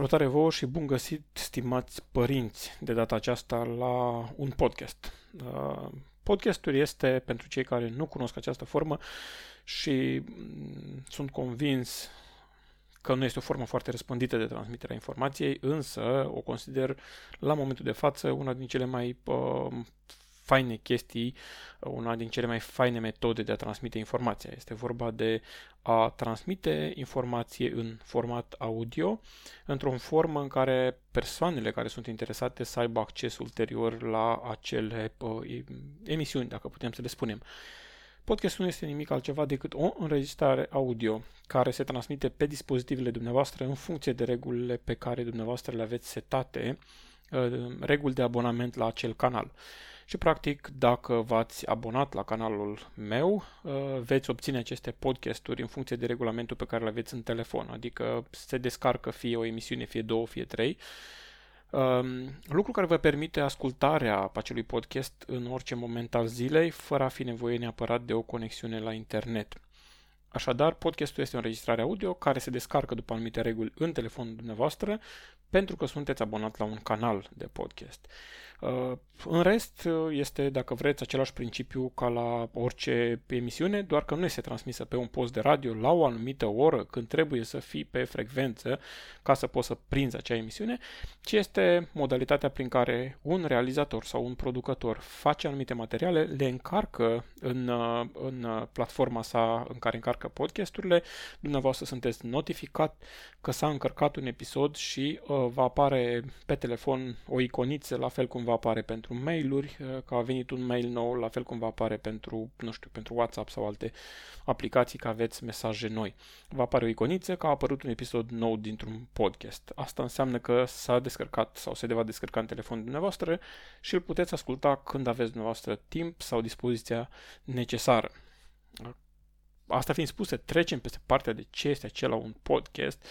Salutare vouă și bun găsit, stimați părinți, de data aceasta la un podcast. Uh, podcastul este, pentru cei care nu cunosc această formă și mm, sunt convins că nu este o formă foarte răspândită de transmiterea informației, însă o consider la momentul de față una din cele mai uh, faine chestii, una din cele mai faine metode de a transmite informația. Este vorba de a transmite informație în format audio, într-o formă în care persoanele care sunt interesate să aibă acces ulterior la acele uh, emisiuni, dacă putem să le spunem. Podcastul nu este nimic altceva decât o înregistrare audio care se transmite pe dispozitivele dumneavoastră în funcție de regulile pe care dumneavoastră le aveți setate, uh, reguli de abonament la acel canal și practic dacă v-ați abonat la canalul meu, uh, veți obține aceste podcasturi în funcție de regulamentul pe care îl aveți în telefon, adică se descarcă fie o emisiune, fie două, fie trei, um, lucru care vă permite ascultarea acelui podcast în orice moment al zilei, fără a fi nevoie neapărat de o conexiune la internet. Așadar, podcastul este o înregistrare audio care se descarcă după anumite reguli în telefonul dumneavoastră pentru că sunteți abonat la un canal de podcast. Uh, în rest, uh, este, dacă vreți, același principiu ca la orice emisiune, doar că nu este transmisă pe un post de radio la o anumită oră, când trebuie să fii pe frecvență ca să poți să prinzi acea emisiune, ci este modalitatea prin care un realizator sau un producător face anumite materiale, le încarcă în, uh, în platforma sa în care încarcă podcasturile, dumneavoastră sunteți notificat că s-a încărcat un episod și uh, va apare pe telefon o iconiță, la fel cum va apare pentru mail-uri, uh, că a venit un mail nou, la fel cum va apare pentru, nu știu, pentru WhatsApp sau alte aplicații că aveți mesaje noi. Va apare o iconiță că a apărut un episod nou dintr-un podcast. Asta înseamnă că s-a descărcat sau se va descărca în telefonul dumneavoastră și îl puteți asculta când aveți dumneavoastră timp sau dispoziția necesară. Asta fiind spuse, trecem peste partea de ce este acela un podcast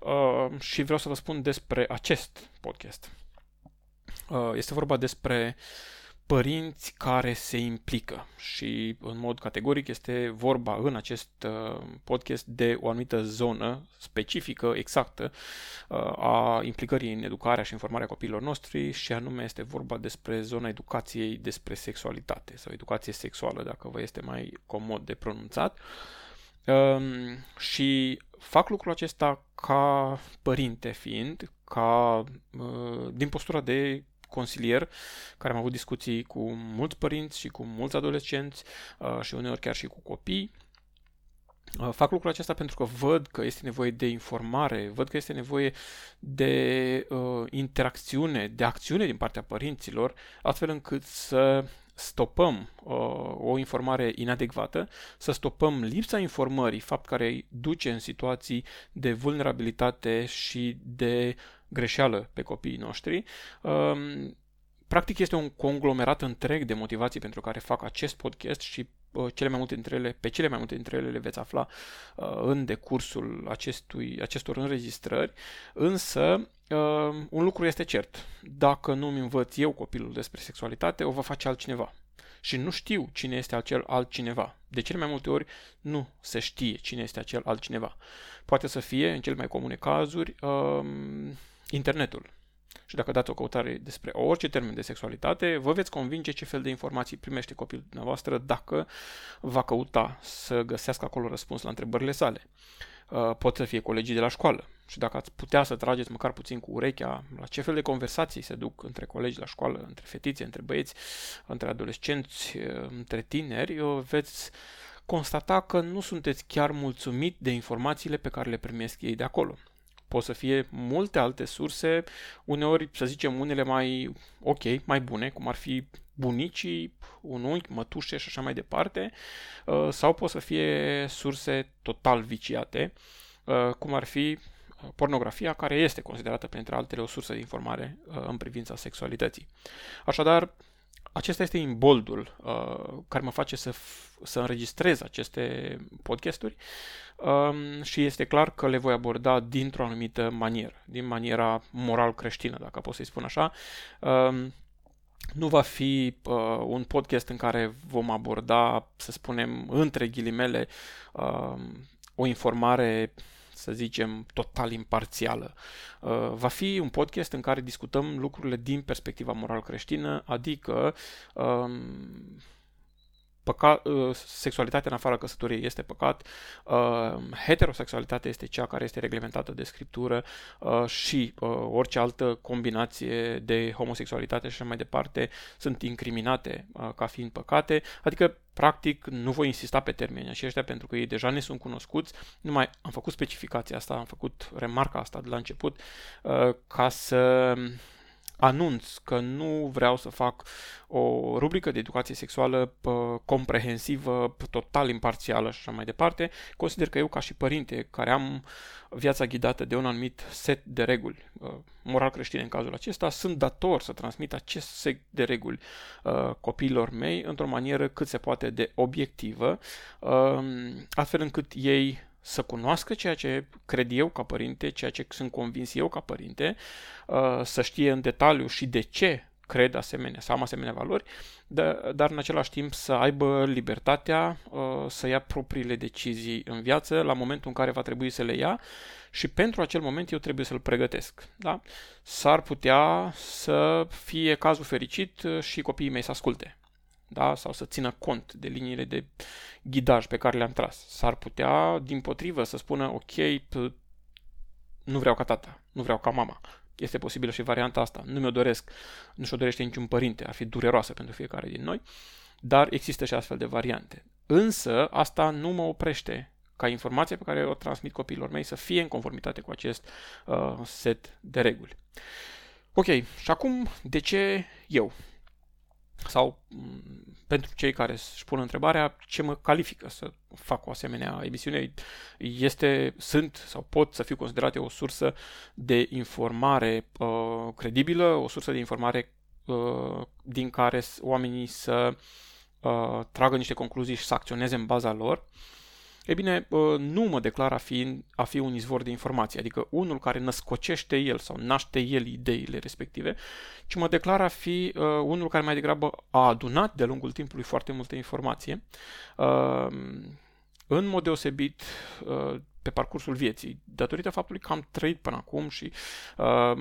uh, și vreau să vă spun despre acest podcast. Uh, este vorba despre părinți care se implică și în mod categoric este vorba în acest uh, podcast de o anumită zonă specifică, exactă uh, a implicării în educarea și informarea copiilor noștri și anume este vorba despre zona educației despre sexualitate sau educație sexuală, dacă vă este mai comod de pronunțat. Um, și fac lucrul acesta ca părinte fiind, ca din postura de consilier, care am avut discuții cu mulți părinți și cu mulți adolescenți uh, și uneori chiar și cu copii. Uh, fac lucrul acesta pentru că văd că este nevoie de informare, văd că este nevoie de uh, interacțiune, de acțiune din partea părinților, astfel încât să stopăm uh, o informare inadecvată, să stopăm lipsa informării, fapt care duce în situații de vulnerabilitate și de greșeală pe copiii noștri. Um, practic este un conglomerat întreg de motivații pentru care fac acest podcast și uh, cele mai multe dintre ele, pe cele mai multe dintre ele le veți afla uh, în decursul acestui, acestor înregistrări, însă uh, un lucru este cert, dacă nu îmi învăț eu copilul despre sexualitate, o va face altcineva. Și nu știu cine este acel altcineva. De cele mai multe ori nu se știe cine este acel altcineva. Poate să fie, în cele mai comune cazuri, uh, internetul. Și dacă dați o căutare despre orice termen de sexualitate, vă veți convinge ce fel de informații primește copilul dumneavoastră dacă va căuta să găsească acolo răspuns la întrebările sale. Uh, pot să fie colegii de la școală și dacă ați putea să trageți măcar puțin cu urechea la ce fel de conversații se duc între colegi la școală, între fetițe, între băieți, între adolescenți, uh, între tineri, veți constata că nu sunteți chiar mulțumit de informațiile pe care le primesc ei de acolo. Pot să fie multe alte surse, uneori, să zicem, unele mai ok, mai bune, cum ar fi bunicii, un unchi, mătușe și așa mai departe, uh, sau pot să fie surse total viciate, uh, cum ar fi pornografia, care este considerată, printre altele, o sursă de informare în privința sexualității. Așadar, acesta este imboldul uh, care mă face să, f- să înregistrez aceste podcasturi um, și este clar că le voi aborda dintr-o anumită manieră, din maniera moral creștină, dacă pot să-i spun așa. Um, nu va fi uh, un podcast în care vom aborda, să spunem, între ghilimele, uh, o informare să zicem, total imparțială. Uh, va fi un podcast în care discutăm lucrurile din perspectiva moral creștină, adică um, păca, uh, sexualitatea în afara căsătoriei este păcat, uh, heterosexualitatea este cea care este reglementată de scriptură uh, și uh, orice altă combinație de homosexualitate și așa mai departe sunt incriminate uh, ca fiind păcate, adică practic nu voi insista pe termenii aceștia pentru că ei deja ne sunt cunoscuți, numai am făcut specificația asta, am făcut remarca asta de la început uh, ca să anunț că nu vreau să fac o rubrică de educație sexuală pă, comprehensivă, total imparțială și așa mai departe. Consider că eu, ca și părinte, care am viața ghidată de un anumit set de reguli, moral creștine în cazul acesta, sunt dator să transmit acest set de reguli copiilor mei într-o manieră cât se poate de obiectivă, astfel încât ei să cunoască ceea ce cred eu ca părinte, ceea ce sunt convins eu ca părinte, uh, să știe în detaliu și de ce cred asemenea, să am asemenea valori, dar în același timp să aibă libertatea uh, să ia propriile decizii în viață la momentul în care va trebui să le ia și pentru acel moment eu trebuie să-l pregătesc. Da? S-ar putea să fie cazul fericit și copiii mei să asculte da? sau să țină cont de liniile de ghidaj pe care le-am tras. S-ar putea, din potrivă, să spună, ok, nu vreau ca tata, nu vreau ca mama. Este posibilă și varianta asta. Nu mi-o doresc, nu și-o dorește niciun părinte, ar fi dureroasă pentru fiecare din noi, dar există și astfel de variante. Însă, asta nu mă oprește ca informația pe care o transmit copiilor mei să fie în conformitate cu acest uh, set de reguli. Ok, și acum, de ce eu? Sau mm, pentru cei care își pun întrebarea ce mă califică să fac o asemenea emisiune, este, sunt sau pot să fiu considerate o sursă de informare uh, credibilă, o sursă de informare uh, din care oamenii să uh, tragă niște concluzii și să acționeze în baza lor. Uh, E bine, nu mă declar a fi, a fi un izvor de informații, adică unul care născocește el sau naște el ideile respective, ci mă declar a fi uh, unul care mai degrabă a adunat de-a lungul timpului foarte multă informație, uh, în mod deosebit uh, pe parcursul vieții, datorită faptului că am trăit până acum și uh,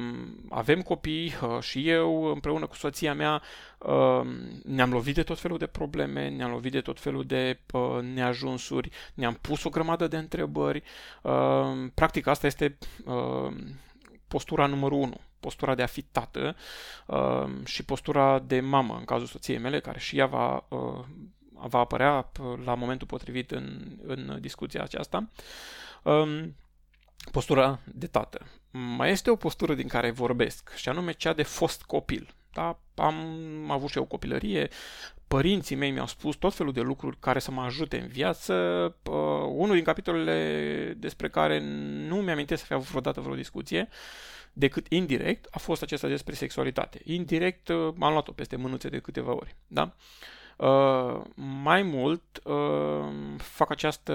avem copii uh, și eu împreună cu soția mea uh, ne-am lovit de tot felul de probleme, ne-am lovit de tot felul de uh, neajunsuri, ne-am pus o grămadă de întrebări. Uh, practic asta este uh, postura numărul 1 postura de a fi tată uh, și postura de mamă în cazul soției mele, care și ea va uh, va apărea la momentul potrivit în, în discuția aceasta. Um, postura de tată. Mai este o postură din care vorbesc, și anume cea de fost copil. Da? Am avut și eu copilărie, părinții mei mi-au spus tot felul de lucruri care să mă ajute în viață. Uh, unul din capitolele despre care nu mi-amintesc să fi avut vreodată vreo discuție, decât indirect, a fost acesta despre sexualitate. Indirect uh, am luat-o peste mânuțe de câteva ori. Da? Uh, Uh, mai mult, uh, fac această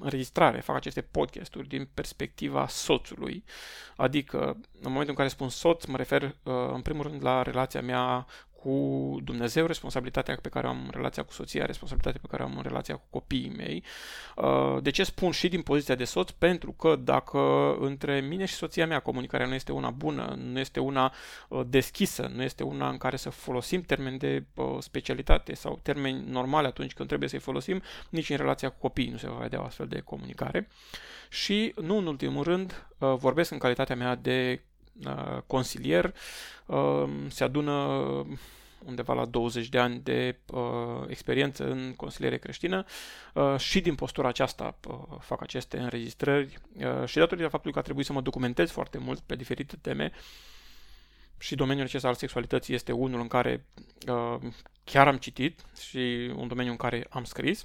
înregistrare, fac aceste podcasturi din perspectiva soțului, adică în momentul în care spun soț, mă refer uh, în primul rând la relația mea cu Dumnezeu, responsabilitatea pe care o am în relația cu soția, responsabilitatea pe care o am în relația cu copiii mei. Uh, de ce spun și din poziția de soț? Pentru că dacă între mine și soția mea comunicarea nu este una bună, nu este una uh, deschisă, nu este una în care să folosim termeni de uh, specialitate sau termeni normale atunci când trebuie să-i folosim, nici în relația cu copiii nu se va vedea o astfel de comunicare. Și, nu în ultimul rând, vorbesc în calitatea mea de Uh, consilier, uh, se adună undeva la 20 de ani de uh, experiență în consiliere creștină uh, și din postura aceasta uh, fac aceste înregistrări uh, și datorită faptului că a trebuit să mă documentez foarte mult pe diferite teme și domeniul acesta al sexualității este unul în care uh, chiar am citit și un domeniu în care am scris.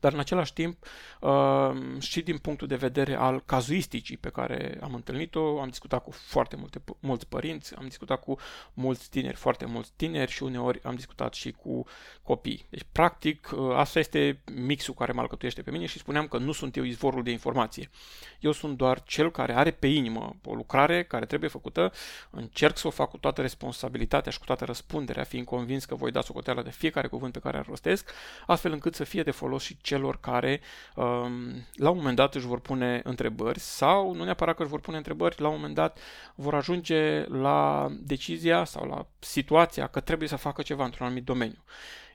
Dar în același timp uh, și din punctul de vedere al cazuisticii pe care am întâlnit-o, am discutat cu foarte multe, mulți părinți, am discutat cu mulți tineri, foarte mulți tineri și uneori am discutat și cu copii. Deci, practic, uh, asta este mixul care mă alcătuiește pe mine și spuneam că nu sunt eu izvorul de informație. Eu sunt doar cel care are pe inimă o lucrare care trebuie făcută, încerc să o fac cu toată responsabilitatea și cu toată răspunderea, fiind convins că voi da socoteală de fiecare cuvânt pe care îl rostesc, astfel încât să fie de folos și celor care um, la un moment dat își vor pune întrebări sau nu neapărat că își vor pune întrebări, la un moment dat vor ajunge la decizia sau la situația că trebuie să facă ceva într-un anumit domeniu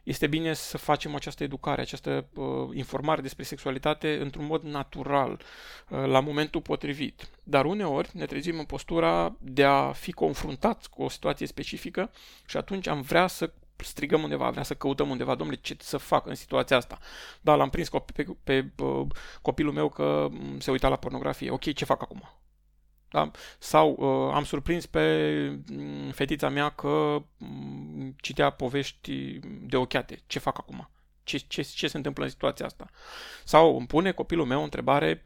este bine să facem această educare, această uh, informare despre sexualitate într-un mod natural, uh, la momentul potrivit. Dar uneori ne trezim în postura de a fi confruntați cu o situație specifică și atunci am vrea să strigăm undeva, vrea să căutăm undeva, domnule, ce să fac în situația asta? Da, l-am prins pe, pe, pe uh, copilul meu că mm, se uita la pornografie. Ok, ce fac acum? Da? Sau uh, am surprins pe mm, fetița mea că mm, citea povești de ochiate. Ce fac acum? Ce, ce, ce se întâmplă în situația asta? Sau îmi pune copilul meu o întrebare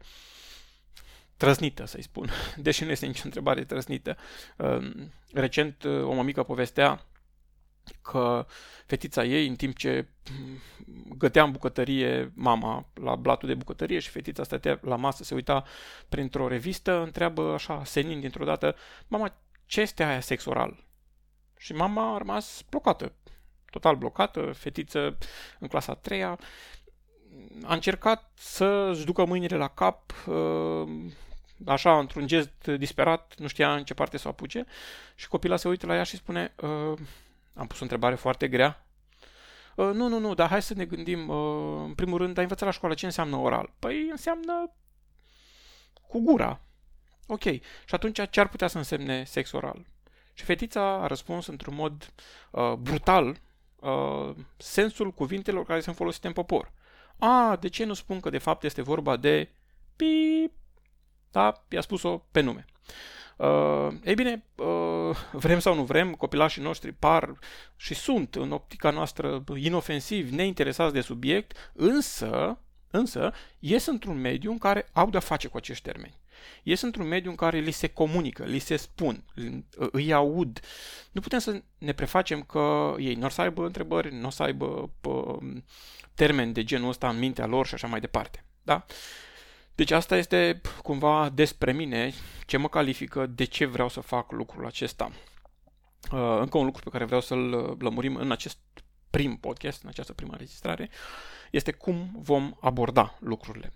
trăsnită, să-i spun, deși nu este nicio întrebare trăsnită. Uh, recent o mămică povestea că fetița ei, în timp ce gătea în bucătărie mama la blatul de bucătărie și fetița stătea la masă, se uita printr-o revistă, întreabă așa, senin dintr-o dată, mama, ce este aia sex oral? Și mama a rămas blocată, total blocată, fetiță în clasa a treia, a încercat să-și ducă mâinile la cap, uh, așa, într-un gest disperat, nu știa în ce parte să o apuce și copila se uită la ea și spune, uh, am pus o întrebare foarte grea. Uh, nu, nu, nu, dar hai să ne gândim. Uh, în primul rând, ai învățat la școală ce înseamnă oral? Păi înseamnă cu gura. Ok. Și atunci ce ar putea să însemne sex oral? Și fetița a răspuns într-un mod uh, brutal uh, sensul cuvintelor care sunt folosite în popor. A, de ce nu spun că de fapt este vorba de pip? Da, i-a spus-o pe nume. Uh, ei bine, uh, vrem sau nu vrem, copilașii noștri par și sunt în optica noastră inofensivi, neinteresați de subiect, însă, însă ies într-un mediu în care au de-a face cu acești termeni. Ies într-un mediu în care li se comunică, li se spun, îi aud. Nu putem să ne prefacem că ei nu o să aibă întrebări, nu o să aibă pă, termeni de genul ăsta în mintea lor și așa mai departe. Da? Deci asta este cumva despre mine, ce mă califică, de ce vreau să fac lucrul acesta. Uh, încă un lucru pe care vreau să-l lămurim în acest prim podcast, în această prima registrare, este cum vom aborda lucrurile.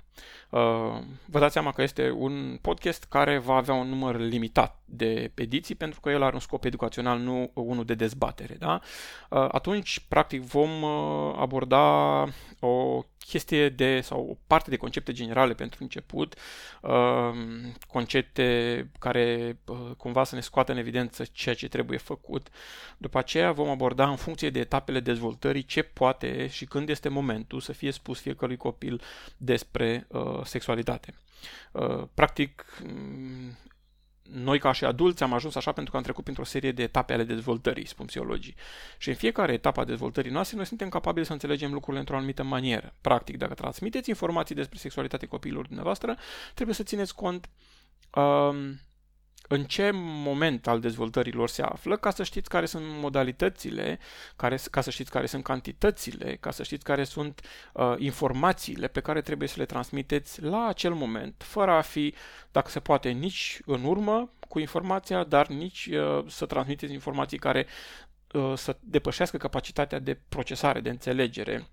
Uh, vă dați seama că este un podcast care va avea un număr limitat de ediții pentru că el are un scop educațional, nu unul de dezbatere. Da? Uh, atunci, practic, vom uh, aborda o chestie de sau o parte de concepte generale pentru început, concepte care cumva să ne scoată în evidență ceea ce trebuie făcut. După aceea vom aborda în funcție de etapele dezvoltării ce poate și când este momentul să fie spus fiecărui copil despre uh, sexualitate. Uh, practic, mm, noi ca și adulți am ajuns așa pentru că am trecut printr-o serie de etape ale dezvoltării, spun psihologii. Și în fiecare etapă a dezvoltării noastre, noi suntem capabili să înțelegem lucrurile într-o anumită manieră. Practic, dacă transmiteți informații despre sexualitate copiilor dumneavoastră, trebuie să țineți cont um, în ce moment al dezvoltării lor se află, ca să știți care sunt modalitățile, care, ca să știți care sunt cantitățile, ca să știți care sunt uh, informațiile pe care trebuie să le transmiteți la acel moment, fără a fi, dacă se poate, nici în urmă cu informația, dar nici uh, să transmiteți informații care uh, să depășească capacitatea de procesare, de înțelegere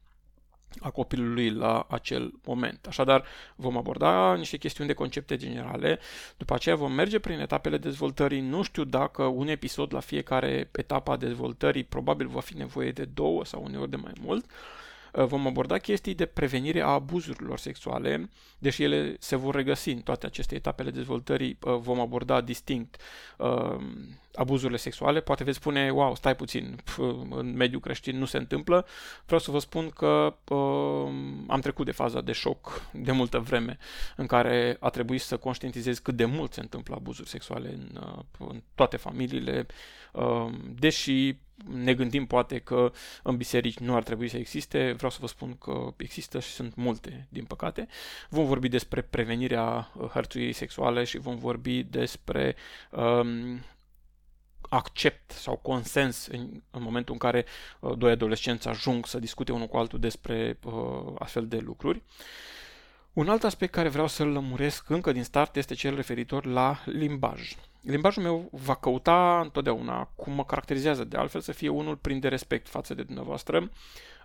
a copilului la acel moment. Așadar, vom aborda niște chestiuni de concepte generale, după aceea vom merge prin etapele dezvoltării. Nu știu dacă un episod la fiecare etapă a dezvoltării probabil va fi nevoie de două sau uneori de mai mult. Uh, vom aborda chestii de prevenire a abuzurilor sexuale, deși ele se vor regăsi în toate aceste etape ale dezvoltării, uh, vom aborda distinct uh, abuzurile sexuale. Poate veți spune, wow, stai puțin, pf, în mediul creștin nu se întâmplă. Vreau să vă spun că uh, am trecut de faza de șoc de multă vreme în care a trebuit să conștientizez cât de mult se întâmplă abuzuri sexuale în, uh, în toate familiile, uh, deși ne gândim poate că în biserici nu ar trebui să existe, vreau să vă spun că există și sunt multe, din păcate. Vom vorbi despre prevenirea uh, hărțuirii sexuale și vom vorbi despre um, accept sau consens în, în momentul în care uh, doi adolescenți ajung să discute unul cu altul despre uh, astfel de lucruri. Un alt aspect care vreau să-l lămuresc încă din start este cel referitor la limbaj. Limbajul meu va căuta întotdeauna cum mă caracterizează, de altfel să fie unul plin de respect față de dumneavoastră,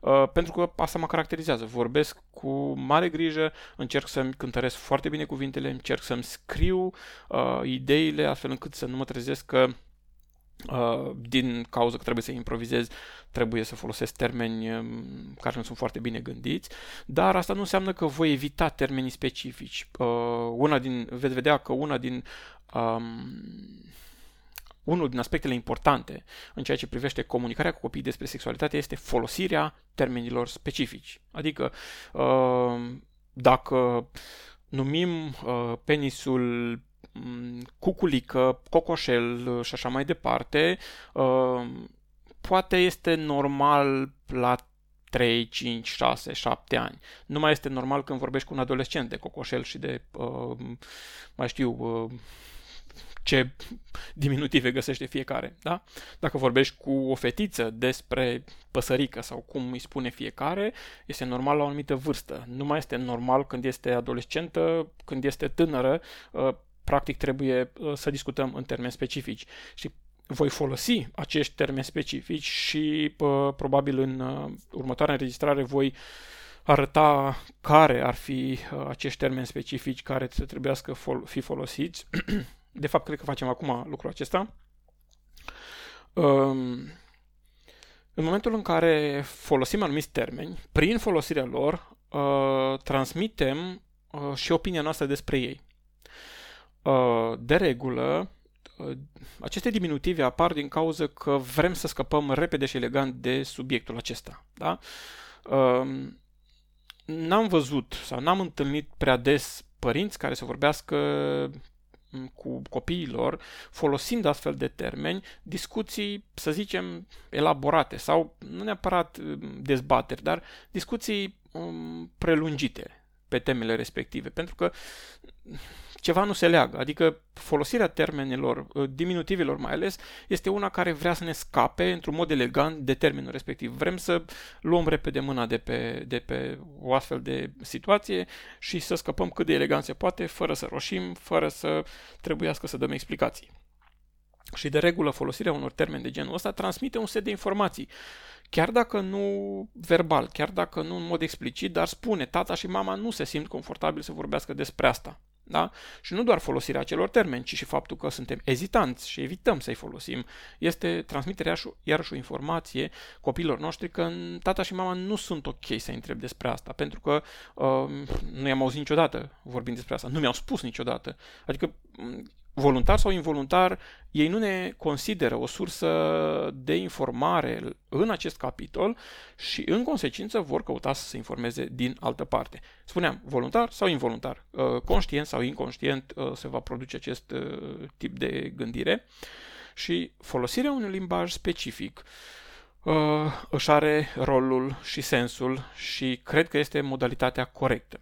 uh, pentru că asta mă caracterizează. Vorbesc cu mare grijă, încerc să-mi cântăresc foarte bine cuvintele, încerc să-mi scriu uh, ideile astfel încât să nu mă trezesc că Uh, din cauza că trebuie să improvizez, trebuie să folosesc termeni um, care nu sunt foarte bine gândiți, dar asta nu înseamnă că voi evita termenii specifici. Uh, una din, veți vedea că una din um, unul din aspectele importante în ceea ce privește comunicarea cu copiii despre sexualitate este folosirea termenilor specifici. Adică, uh, dacă numim uh, penisul Mm, cuculică, cocoșel și așa mai departe, uh, poate este normal la 3, 5, 6, 7 ani. Nu mai este normal când vorbești cu un adolescent de cocoșel și de, uh, mai știu, uh, ce diminutive găsește fiecare. Da? Dacă vorbești cu o fetiță despre păsărică sau cum îi spune fiecare, este normal la o anumită vârstă. Nu mai este normal când este adolescentă, când este tânără, practic trebuie uh, să discutăm în termeni specifici. Și voi folosi acești termeni specifici și uh, probabil în uh, următoarea înregistrare voi arăta care ar fi acești termeni specifici care să trebuiască fol- fi folosiți. De fapt, cred că facem acum lucrul acesta. Um, în momentul în care folosim anumiți termeni, prin folosirea lor, transmitem și opinia noastră despre ei. Uh, de regulă, uh, aceste diminutive apar din cauza că vrem să scăpăm repede și elegant de subiectul acesta. Da? Um, n-am văzut sau n-am întâlnit prea des părinți care să vorbească mm, cu copiilor, folosind astfel de termeni, discuții, să zicem, elaborate sau nu neapărat mm, dezbateri, dar discuții um, prelungite pe temele respective. Pentru că ceva nu se leagă. Adică folosirea termenelor, uh, diminutivelor mai ales, este una care vrea să ne scape într-un mod elegant de termenul respectiv. Vrem să luăm repede mâna de pe, de pe o astfel de situație și să scăpăm cât de elegant se poate, fără să roșim, fără să trebuiască să dăm explicații. Și de regulă folosirea unor termeni de genul ăsta transmite un set de informații. Chiar dacă nu verbal, chiar dacă nu în mod explicit, dar spune, tata și mama nu se simt confortabil să vorbească despre asta. Da? Și nu doar folosirea acelor termeni, ci și faptul că suntem ezitanți și evităm să-i folosim, este transmiterea iarăși o informație copiilor noștri că tata și mama nu sunt ok să-i întreb despre asta, pentru că uh, nu i-am auzit niciodată vorbind despre asta, nu mi-au spus niciodată. Adică voluntar sau involuntar, ei nu ne consideră o sursă de informare în acest capitol și, în consecință, vor căuta să se informeze din altă parte. Spuneam, voluntar sau involuntar, uh, conștient sau inconștient uh, se va produce acest uh, tip de gândire și folosirea unui limbaj specific își are rolul și sensul și cred că este modalitatea corectă.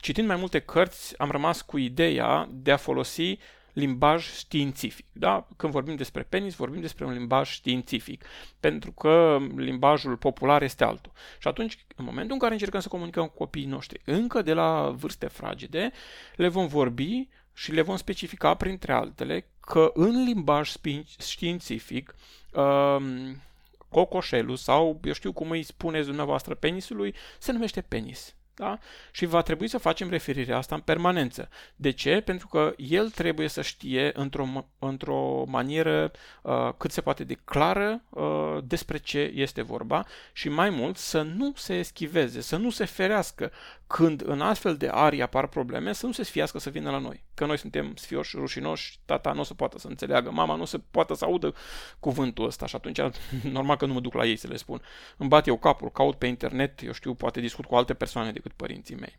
Um, citind mai multe cărți, am rămas cu ideea de a folosi limbaj științific. Da? Când vorbim despre penis, vorbim despre un limbaj științific, pentru că limbajul popular este altul. Și atunci, în momentul în care încercăm să comunicăm cu copiii noștri, încă de la vârste fragede, le vom vorbi și le vom specifica, printre altele, că în limbaj științific, um, cocoșelul sau, eu știu cum îi spuneți dumneavoastră, penisului, se numește penis. Da? Și va trebui să facem referirea asta în permanență. De ce? Pentru că el trebuie să știe într-o, într-o manieră uh, cât se poate de clară uh, despre ce este vorba și mai mult să nu se eschiveze, să nu se ferească când în astfel de arii apar probleme, să nu se sfiască să vină la noi. Că noi suntem sfioși, rușinoși, tata nu o să poată să înțeleagă, mama nu o să poată să audă cuvântul ăsta și atunci normal că nu mă duc la ei să le spun. Îmi bat eu capul, caut pe internet, eu știu, poate discut cu alte persoane decât părinții mei.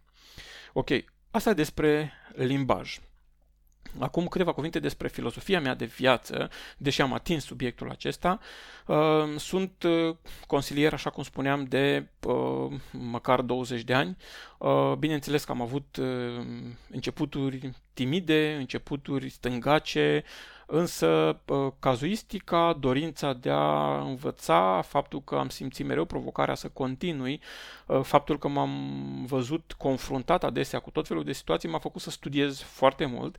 Ok, asta despre limbaj. Acum câteva cuvinte despre filosofia mea de viață, deși am atins subiectul acesta. Uh, sunt uh, consilier, așa cum spuneam, de uh, măcar 20 de ani. Bineînțeles că am avut începuturi timide, începuturi stângace, Însă cazuistica, dorința de a învăța, faptul că am simțit mereu provocarea să continui, faptul că m-am văzut confruntat adesea cu tot felul de situații m-a făcut să studiez foarte mult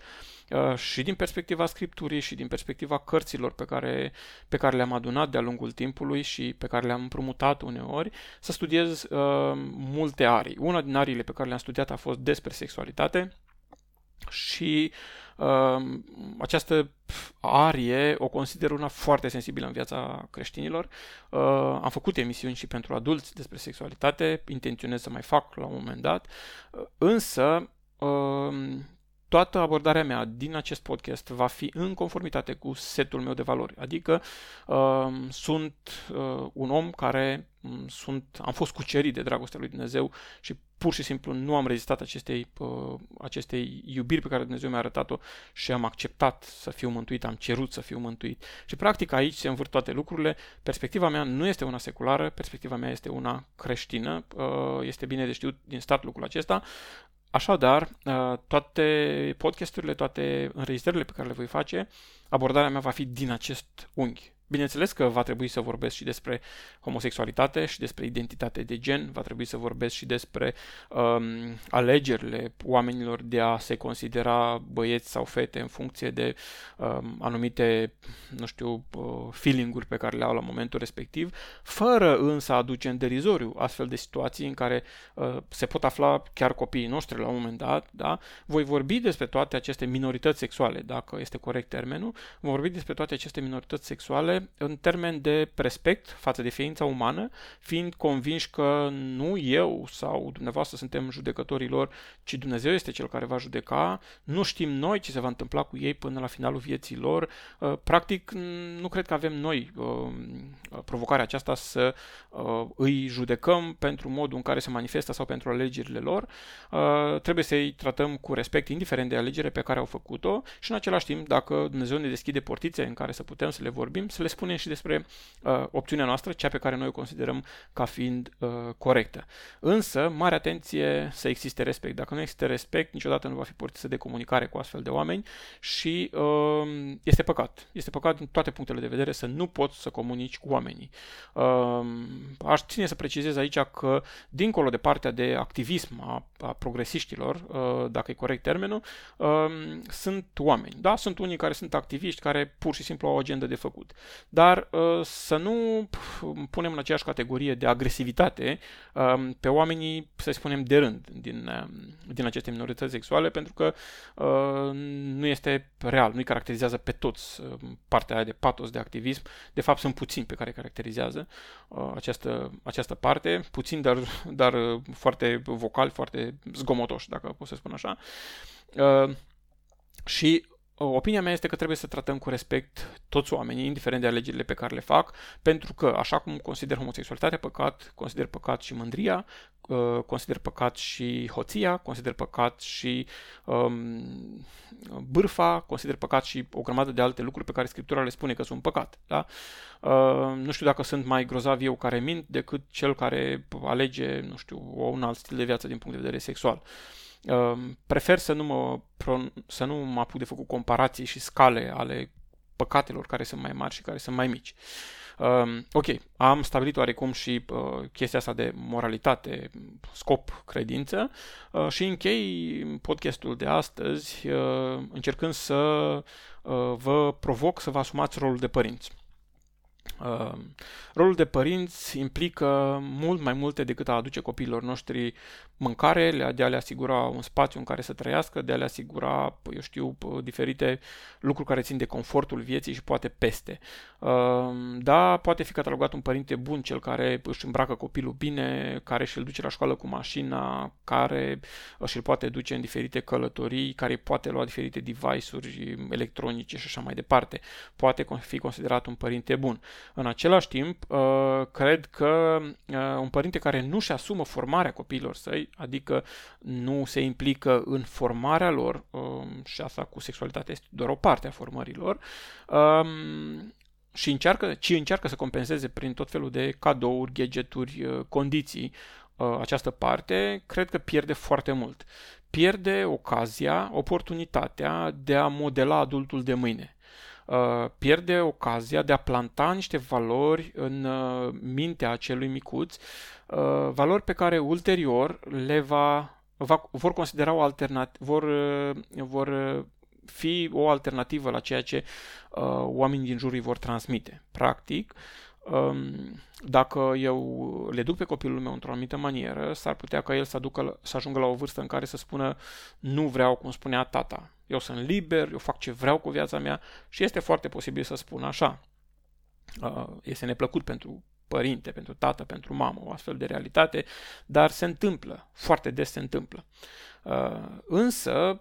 și din perspectiva scripturii și din perspectiva cărților pe care, pe care le-am adunat de-a lungul timpului și pe care le-am împrumutat uneori, să studiez uh, multe arii. Una din ariile pe care le-am studiat a fost despre sexualitate și uh, această arie o consider una foarte sensibilă în viața creștinilor. Uh, am făcut emisiuni și pentru adulți despre sexualitate, intenționez să mai fac la un moment dat, uh, însă uh, toată abordarea mea din acest podcast va fi în conformitate cu setul meu de valori. Adică uh, sunt uh, un om care um, sunt, am fost cucerit de dragostea lui Dumnezeu și pur și simplu nu am rezistat acestei, uh, acestei iubiri pe care Dumnezeu mi-a arătat-o și am acceptat să fiu mântuit, am cerut să fiu mântuit. Și practic aici se învârt toate lucrurile. Perspectiva mea nu este una seculară, perspectiva mea este una creștină. Uh, este bine de știut din start lucrul acesta. Așadar, uh, toate podcasturile, toate înregistrările pe care le voi face, abordarea mea va fi din acest unghi. Bineînțeles că va trebui să vorbesc și despre homosexualitate și despre identitate de gen, va trebui să vorbesc și despre um, alegerile oamenilor de a se considera băieți sau fete în funcție de um, anumite, nu știu, uh, feeling-uri pe care le au la momentul respectiv, fără însă a aduce în derizoriu astfel de situații în care uh, se pot afla chiar copiii noștri la un moment dat, da? Voi vorbi despre toate aceste minorități sexuale, dacă este corect termenul, vom vorbi despre toate aceste minorități sexuale în termen de respect față de ființa umană, fiind convinși că nu eu sau dumneavoastră suntem judecătorii lor, ci Dumnezeu este cel care va judeca, nu știm noi ce se va întâmpla cu ei până la finalul vieții lor. Uh, practic, nu cred că avem noi uh, provocarea aceasta să uh, îi judecăm pentru modul în care se manifestă sau pentru alegerile lor. Trebuie să-i tratăm cu respect, indiferent de alegere pe care au făcut-o și în același timp, dacă Dumnezeu ne deschide portițe în care să putem să le vorbim, să le spunem și despre uh, opțiunea noastră, cea pe care noi o considerăm ca fiind uh, corectă. Însă, mare atenție să existe respect. Dacă nu există respect, niciodată nu va fi portiță de comunicare cu astfel de oameni și uh, este păcat. Este păcat din toate punctele de vedere să nu poți să comunici cu oamenii. Uh, aș ține să precizez aici că, dincolo de partea de activism a, a progresiștilor, uh, dacă e corect termenul, uh, sunt oameni. Da, sunt unii care sunt activiști, care pur și simplu au o agendă de făcut dar uh, să nu punem în aceeași categorie de agresivitate um, pe oamenii, să spunem, de rând din, um, din aceste minorități sexuale, pentru că uh, nu este real, nu-i caracterizează pe toți um, partea aia de patos, de activism. De fapt, sunt puțini pe care caracterizează uh, această, această parte, puțini, dar, dar foarte vocali, foarte zgomotoși, dacă pot să spun așa. Și Opinia mea este că trebuie să tratăm cu respect toți oamenii, indiferent de alegerile pe care le fac, pentru că, așa cum consider homosexualitatea păcat, consider păcat și mândria, uh, consider păcat și hoția, consider păcat și um, bârfa, consider păcat și o grămadă de alte lucruri pe care Scriptura le spune că sunt păcat. Da? Uh, nu știu dacă sunt mai grozav eu care mint decât cel care alege, nu știu, un alt stil de viață din punct de vedere sexual. Uh, Ehm, prefer să nu, mă, să nu mă apuc de făcut comparații și scale ale păcatelor care sunt mai mari și care sunt mai mici. Uh, ok, am stabilit oarecum și uh, chestia asta de moralitate, scop, credință uh, și închei podcastul de astăzi uh, încercând să uh, vă provoc să vă asumați rolul de părinți. Uh, rolul de părinți implică mult mai multe decât a aduce copiilor noștri mâncare, de a le asigura un spațiu în care să trăiască, de a le asigura, eu știu, diferite lucruri care țin de confortul vieții și poate peste. Ehm, da, poate fi catalogat un părinte bun, cel care își îmbracă copilul bine, care și-l duce la școală cu mașina, care și-l poate duce în diferite călătorii, care poate lua diferite device-uri electronice și așa mai departe. Poate fi considerat un părinte bun. În același timp, ă, cred că ă, un părinte care nu și asumă formarea copiilor săi, adică nu se implică în formarea lor, ă, și asta cu sexualitatea este doar o parte a formărilor, și încearcă, ci încearcă să compenseze prin tot felul de cadouri, gadgeturi, condiții această parte, cred că pierde foarte mult. Pierde ocazia, oportunitatea de a modela adultul de mâine. Uh, pierde ocazia de a planta niște valori în uh, mintea acelui micuț, uh, valori pe care ulterior le va, va vor considera o alternativă, vor, vor fi o alternativă la ceea ce uh, oamenii din jur îi vor transmite. Practic, um, dacă eu le duc pe copilul meu într-o anumită manieră, s-ar putea ca el să, aducă, să ajungă la o vârstă în care să spună nu vreau cum spunea tata. Eu sunt liber, eu fac ce vreau cu viața mea și este foarte posibil să spun așa. Uh, este neplăcut pentru părinte, pentru tată, pentru mamă, o astfel de realitate, dar se întâmplă, foarte des se întâmplă. Uh, însă,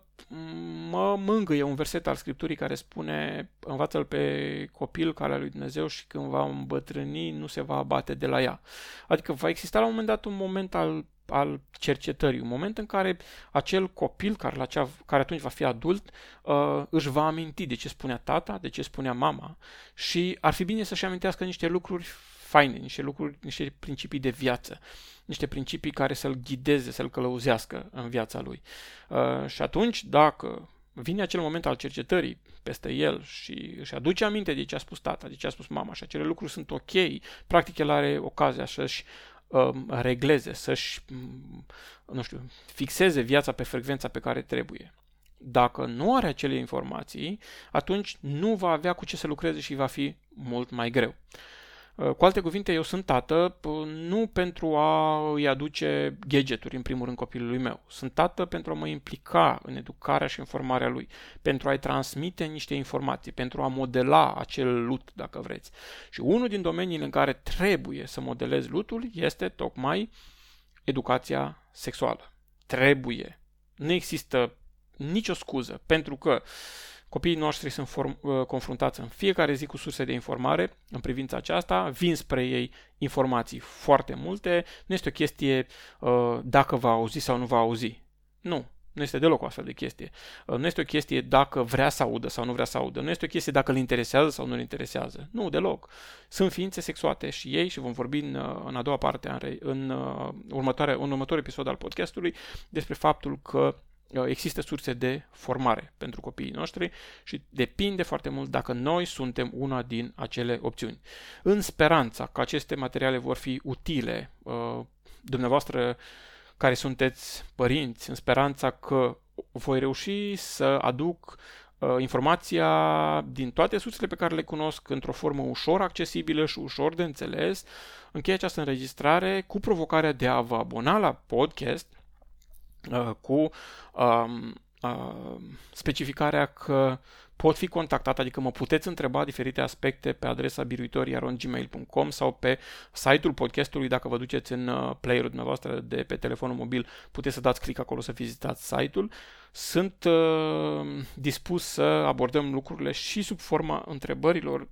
mă mângâie un verset al Scripturii care spune învață-l pe copil calea lui Dumnezeu și când va îmbătrâni nu se va abate de la ea. Adică va exista la un moment dat un moment al, al cercetării, un moment în care acel copil care, la cea, care atunci va fi adult uh, își va aminti de ce spunea tata, de ce spunea mama și ar fi bine să-și amintească niște lucruri faine, niște lucruri, niște principii de viață, niște principii care să-l ghideze, să-l călăuzească în viața lui. Uh, și atunci, dacă vine acel moment al cercetării peste el și își aduce aminte de ce a spus tata, de ce a spus mama și acele lucruri sunt ok, practic el are ocazia să-și uh, regleze, să-și, mm, nu știu, fixeze viața pe frecvența pe care trebuie. Dacă nu are acele informații, atunci nu va avea cu ce să lucreze și va fi mult mai greu. Uh, cu alte cuvinte, eu sunt tată nu pentru a îi aduce gadgeturi, în primul rând, copilului meu. Sunt tată pentru a mă implica în educarea și informarea lui, pentru a-i transmite niște informații, pentru a modela acel lut, dacă vreți. Și unul din domeniile în care trebuie să modelez lutul este tocmai educația sexuală. Trebuie. Nu există nicio scuză, pentru că uh, Copiii noștri sunt form, uh, confruntați în fiecare zi cu surse de informare în privința aceasta, vin spre ei informații foarte multe, nu este o chestie uh, dacă va auzi sau nu va auzi. Nu, nu este deloc o astfel de chestie. Uh, nu este o chestie dacă vrea să audă sau nu vrea să audă. Nu este o chestie dacă îl interesează sau nu îl interesează. Nu, deloc. Sunt ființe sexuate și ei, și vom vorbi în, în a doua parte, în, în, următoare, în următorul episod al podcastului, despre faptul că Uh, există surse de formare pentru copiii noștri și depinde foarte mult dacă noi suntem una din acele opțiuni. În speranța că aceste materiale vor fi utile uh, dumneavoastră care sunteți părinți, în speranța că voi reuși să aduc uh, informația din toate sursele pe care le cunosc într-o formă ușor accesibilă și ușor de înțeles, încheie această înregistrare cu provocarea de a vă abona la podcast Uh, cu um, uh, specificarea că pot fi contactat, adică mă puteți întreba diferite aspecte pe adresa biruitoriarongmail.com sau pe site-ul podcastului, dacă vă duceți în uh, player-ul dumneavoastră de pe telefonul mobil, puteți să dați click acolo să vizitați site-ul. Sunt uh, dispus să abordăm lucrurile și sub forma întrebărilor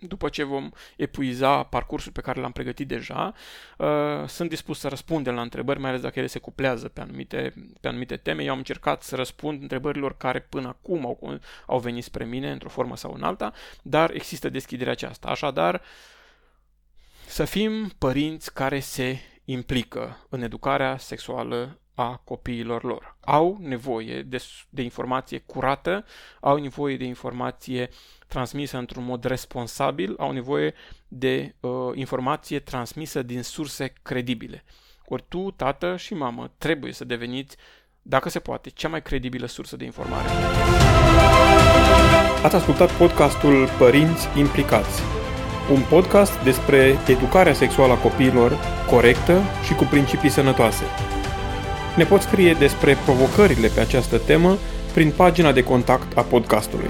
după ce vom epuiza parcursul pe care l-am pregătit deja, uh, sunt dispus să răspundem la întrebări, mai ales dacă ele se cuplează pe anumite, pe anumite teme. Eu am încercat să răspund întrebărilor care până acum au, au venit spre mine într-o formă sau în alta, dar există deschiderea aceasta. Așadar, să fim părinți care se implică în educarea sexuală a copiilor lor. Au nevoie de, de informație curată, au nevoie de informație transmisă într-un mod responsabil, au nevoie de uh, informație transmisă din surse credibile. Ori tu, tată și mamă, trebuie să deveniți, dacă se poate, cea mai credibilă sursă de informare. Ați ascultat podcastul Părinți Implicați, un podcast despre educarea sexuală a copiilor corectă și cu principii sănătoase. Ne poți scrie despre provocările pe această temă prin pagina de contact a podcastului.